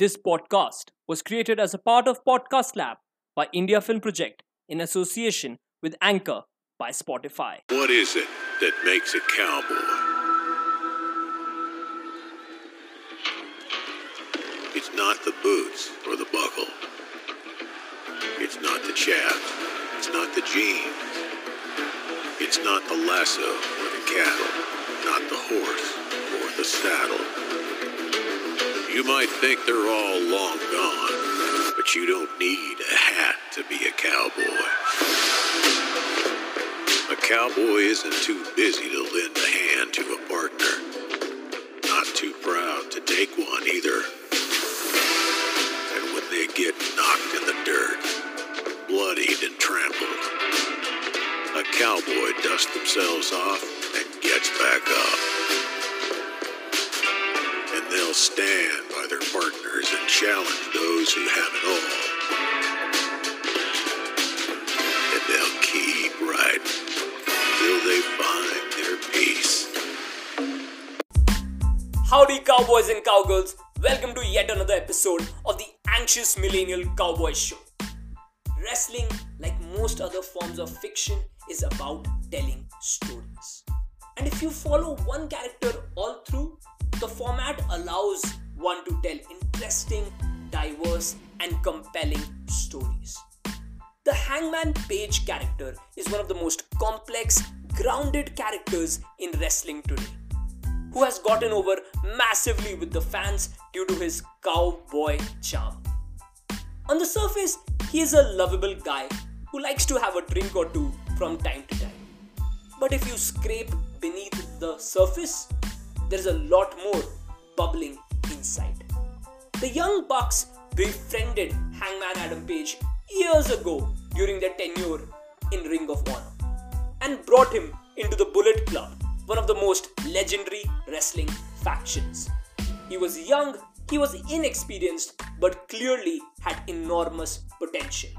This podcast was created as a part of Podcast Lab by India Film Project in association with Anchor by Spotify. What is it that makes a cowboy? It's not the boots or the buckle. It's not the chaps. It's not the jeans. It's not the lasso or the cattle. Not the horse or the saddle. You might think they're all long gone, but you don't need a hat to be a cowboy. A cowboy isn't too busy to lend a hand to a partner. Not too proud to take one either. And when they get knocked in the dirt, bloodied and trampled, a cowboy dusts themselves off and gets back up. And they'll stand partners and challenge those who have it all. And they'll keep riding they find their peace. Howdy, cowboys and cowgirls. Welcome to yet another episode of the Anxious Millennial Cowboy Show. Wrestling, like most other forms of fiction, is about telling stories. And if you follow one character all through, the format allows one to tell interesting, diverse, and compelling stories. The Hangman Page character is one of the most complex, grounded characters in wrestling today who has gotten over massively with the fans due to his cowboy charm. On the surface, he is a lovable guy who likes to have a drink or two from time to time. But if you scrape beneath the surface, there's a lot more bubbling inside. The Young Bucks befriended Hangman Adam Page years ago during their tenure in Ring of Honor and brought him into the Bullet Club, one of the most legendary wrestling factions. He was young, he was inexperienced, but clearly had enormous potential.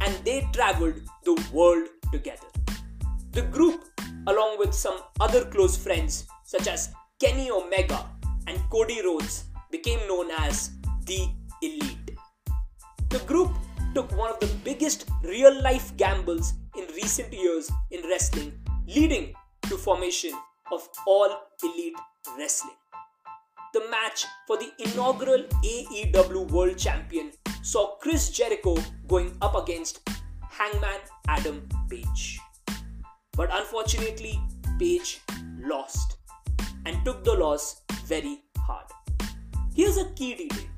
And they traveled the world together. The group, along with some other close friends such as Kenny Omega and Cody Rhodes, became known as the Elite. The group took one of the biggest real life gambles in recent years in wrestling, leading to formation of All Elite Wrestling. The match for the inaugural AEW World Champion saw Chris Jericho going up against Hangman Adam Page. But unfortunately, Page lost and took the loss very hard. Here's a key detail.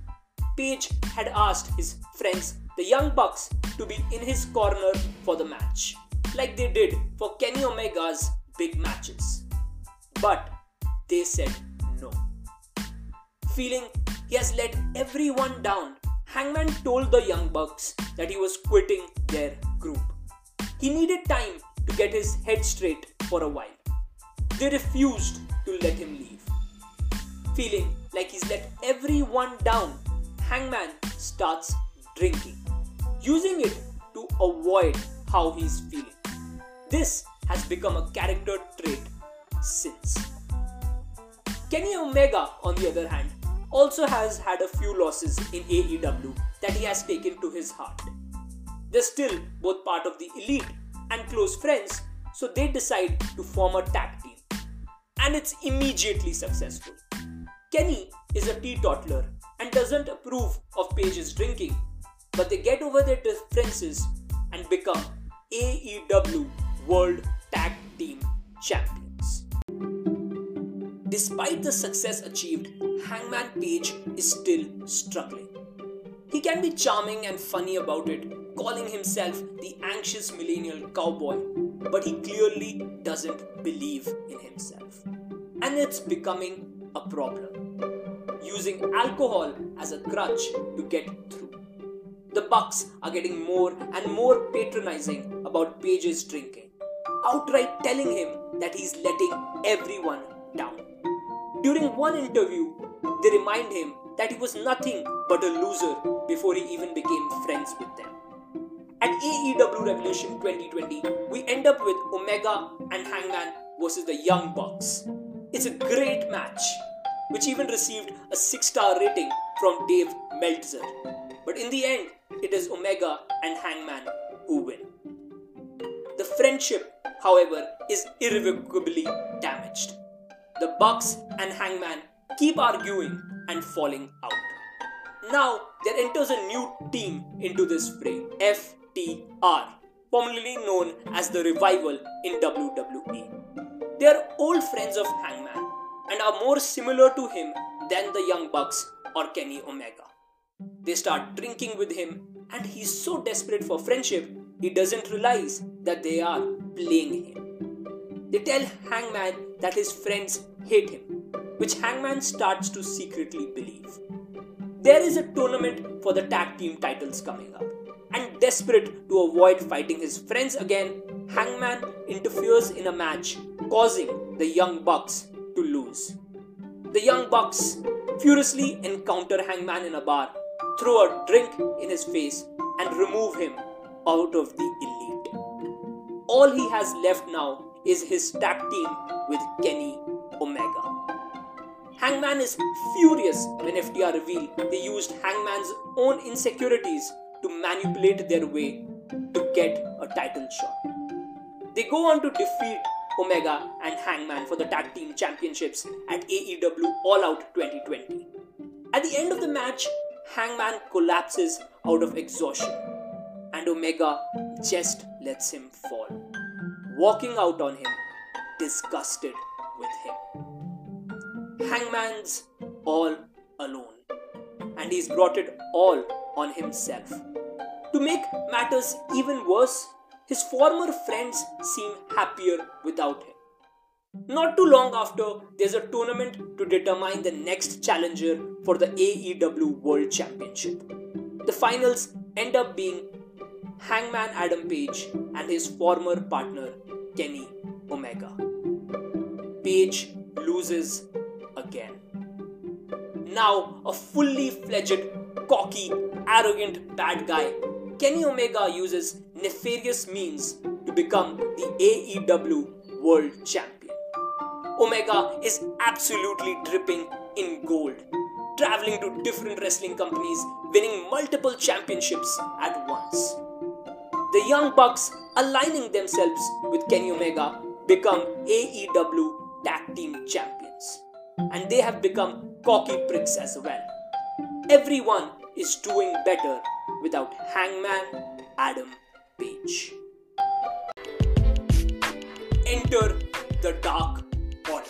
Page had asked his friends, the Young Bucks, to be in his corner for the match, like they did for Kenny Omega's big matches. But they said no. Feeling he has let everyone down, Hangman told the Young Bucks that he was quitting their group. He needed time to get his head straight for a while. They refused to let him leave. Feeling like he's let everyone down, Hangman starts drinking, using it to avoid how he's feeling. This has become a character trait since. Kenny Omega, on the other hand, also has had a few losses in AEW that he has taken to his heart. They're still both part of the elite and close friends, so they decide to form a tag team. And it's immediately successful. Kenny is a teetotaler and doesn't approve of Page's drinking, but they get over their differences and become AEW World Tag Team Champions. Despite the success achieved, Hangman Page is still struggling. He can be charming and funny about it, calling himself the anxious millennial cowboy, but he clearly doesn't believe in himself. And it's becoming a problem. Using alcohol as a crutch to get through. The Bucks are getting more and more patronizing about Page's drinking, outright telling him that he's letting everyone down. During one interview, they remind him that he was nothing but a loser before he even became friends with them. At AEW Revolution 2020, we end up with Omega and Hangman versus the Young Bucks. It's a great match, which even received a 6 star rating from Dave Meltzer. But in the end, it is Omega and Hangman who win. The friendship, however, is irrevocably damaged. The Bucks and Hangman keep arguing and falling out. Now there enters a new team into this fray FTR, formerly known as the Revival in WWE. They are old friends of Hangman and are more similar to him than the Young Bucks or Kenny Omega. They start drinking with him, and he's so desperate for friendship, he doesn't realize that they are playing him. They tell Hangman that his friends hate him, which Hangman starts to secretly believe. There is a tournament for the tag team titles coming up, and desperate to avoid fighting his friends again, Hangman interferes in a match, causing the Young Bucks to lose. The Young Bucks furiously encounter Hangman in a bar, throw a drink in his face, and remove him out of the elite. All he has left now is his tag team with Kenny Omega. Hangman is furious when FTR reveal they used Hangman's own insecurities to manipulate their way to get a title shot. They go on to defeat Omega and Hangman for the tag team championships at AEW All Out 2020. At the end of the match, Hangman collapses out of exhaustion and Omega just lets him fall, walking out on him, disgusted with him. Hangman's all alone, and he's brought it all on himself. To make matters even worse, his former friends seem happier without him. Not too long after, there's a tournament to determine the next challenger for the AEW World Championship. The finals end up being Hangman Adam Page and his former partner Kenny Omega. Page loses again. Now, a fully fledged, cocky, arrogant bad guy, Kenny Omega uses nefarious means to become the AEW World Champion. Omega is absolutely dripping in gold, traveling to different wrestling companies, winning multiple championships at once. The Young Bucks, aligning themselves with Kenny Omega, become AEW Tag Team Champions. And they have become cocky pricks as well. Everyone is doing better without Hangman Adam Page. Enter the Dark Order.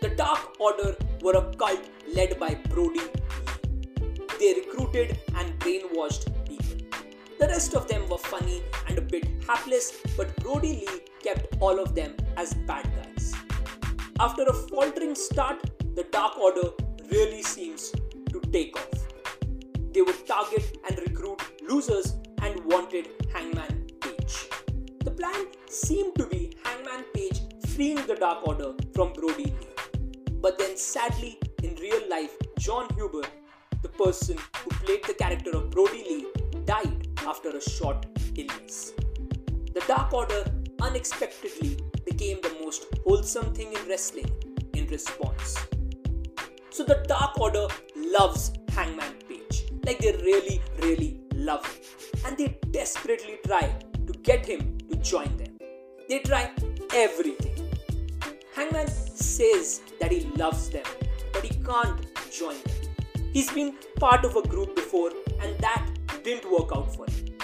The Dark Order were a cult led by Brodie Lee. They recruited and brainwashed people. The rest of them were funny and a bit hapless, but Brodie Lee kept all of them as bad guys. After a faltering start, the Dark Order really seems to take off. They would target and recruit losers and wanted Hangman Page. The plan seemed to be Hangman Page freeing the Dark Order from Brodie Lee. But then, sadly, in real life, Jon Huber, the person who played the character of Brodie Lee, died after a short illness. The Dark Order unexpectedly became the most wholesome thing in wrestling in response. So the Dark Order loves Hangman. Like they really, really love him. And they desperately try to get him to join them. They try everything. Hangman says that he loves them, but he can't join them. He's been part of a group before, and that didn't work out for him.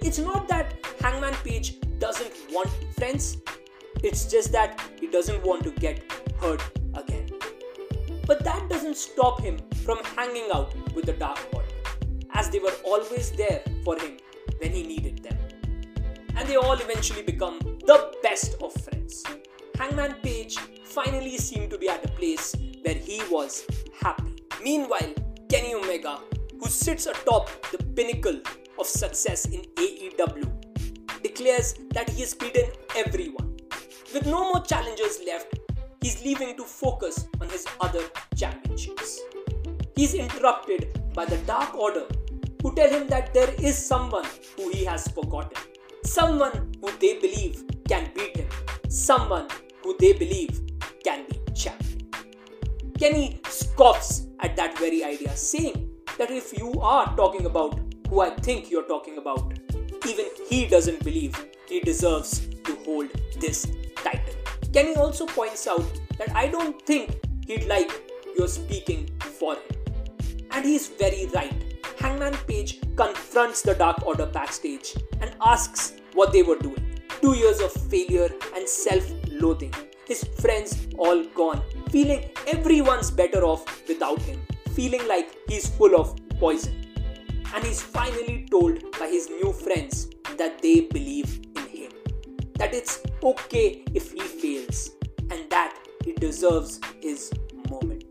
It's not that Hangman Page doesn't want friends, it's just that he doesn't want to get hurt again. But that doesn't stop him from hanging out with the Dark Order, they were always there for him when he needed them. And they all eventually become the best of friends. Hangman Page finally seemed to be at a place where he was happy. Meanwhile, Kenny Omega, who sits atop the pinnacle of success in AEW, declares that he has beaten everyone. With no more challengers left, he's leaving to focus on his other championships. He's interrupted by the Dark Order, who tell him that there is someone who he has forgotten, someone who they believe can beat him, someone who they believe can be champion. Kenny scoffs at that very idea, saying that if you are talking about who I think you're talking about, even he doesn't believe he deserves to hold this title. Kenny also points out that I don't think he'd like you're speaking for him. And he's very right. Hangman Page confronts the Dark Order backstage and asks what they were doing. Two years of failure and self loathing. His friends all gone, feeling everyone's better off without him, feeling like he's full of poison. And he's finally told by his new friends that they believe in him. That it's okay if he fails and that he deserves his moment.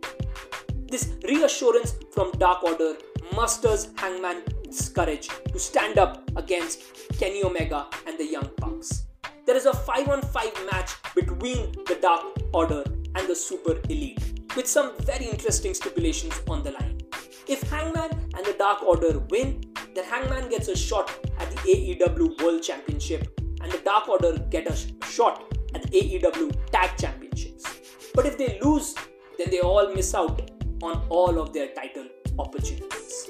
This reassurance from Dark Order musters Hangman's courage to stand up against Kenny Omega and the Young Bucks. There is a 5 on 5 match between the Dark Order and the Super Elite, with some very interesting stipulations on the line. If Hangman and the Dark Order win, then Hangman gets a shot at the AEW World Championship and the Dark Order get a shot at the AEW Tag Championships. But if they lose, then they all miss out on all of their title opportunities.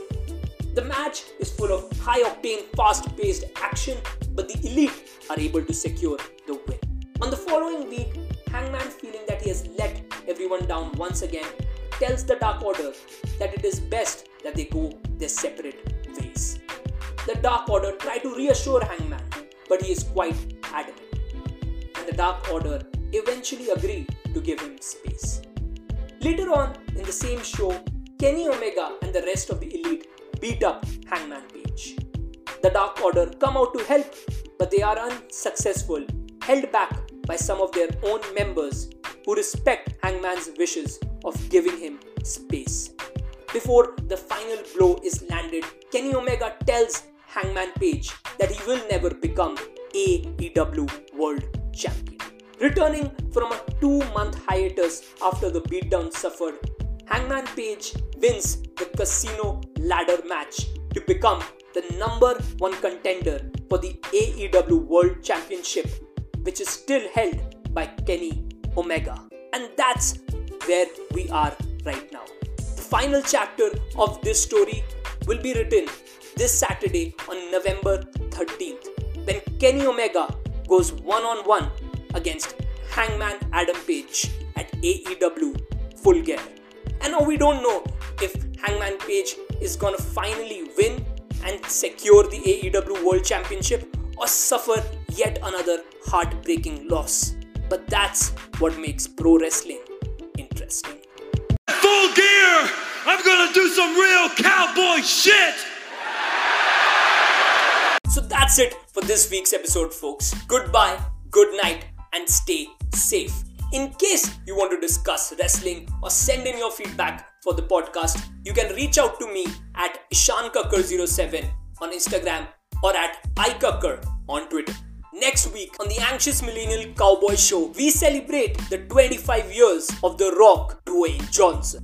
The match is full of high octane, fast paced action, but the elite are able to secure the win. On the following week, Hangman, feeling that he has let everyone down once again, tells the Dark Order that it is best that they go their separate ways. The Dark Order try to reassure Hangman, but he is quite adamant. And the Dark Order eventually agree to give him space. Later on in the same show, Kenny Omega and the rest of the elite beat up Hangman Page. The Dark Order come out to help, but they are unsuccessful, held back by some of their own members who respect Hangman's wishes of giving him space. Before the final blow is landed, Kenny Omega tells Hangman Page that he will never become AEW World Champion. Returning from a two month hiatus after the beatdown suffered, Hangman Page wins the casino ladder match to become the number one contender for the AEW World Championship, which is still held by Kenny Omega. And that's where we are right now. The final chapter of this story will be written this Saturday on November 13th when Kenny Omega goes one on one against Hangman Adam Page at AEW Full Gear. And now we don't know Hangman Page is gonna finally win and secure the AEW World Championship or suffer yet another heartbreaking loss. But that's what makes pro wrestling interesting. Full gear! I'm gonna do some real cowboy shit! So that's it for this week's episode, folks. Goodbye, good night, and stay safe. In case you want to discuss wrestling or send in your feedback for the podcast, you can reach out to me at ishankakkar07 on Instagram or at ikakkar on Twitter. Next week on the Anxious Millennial Cowboy Show, we celebrate the 25 years of The Rock Dwayne Johnson.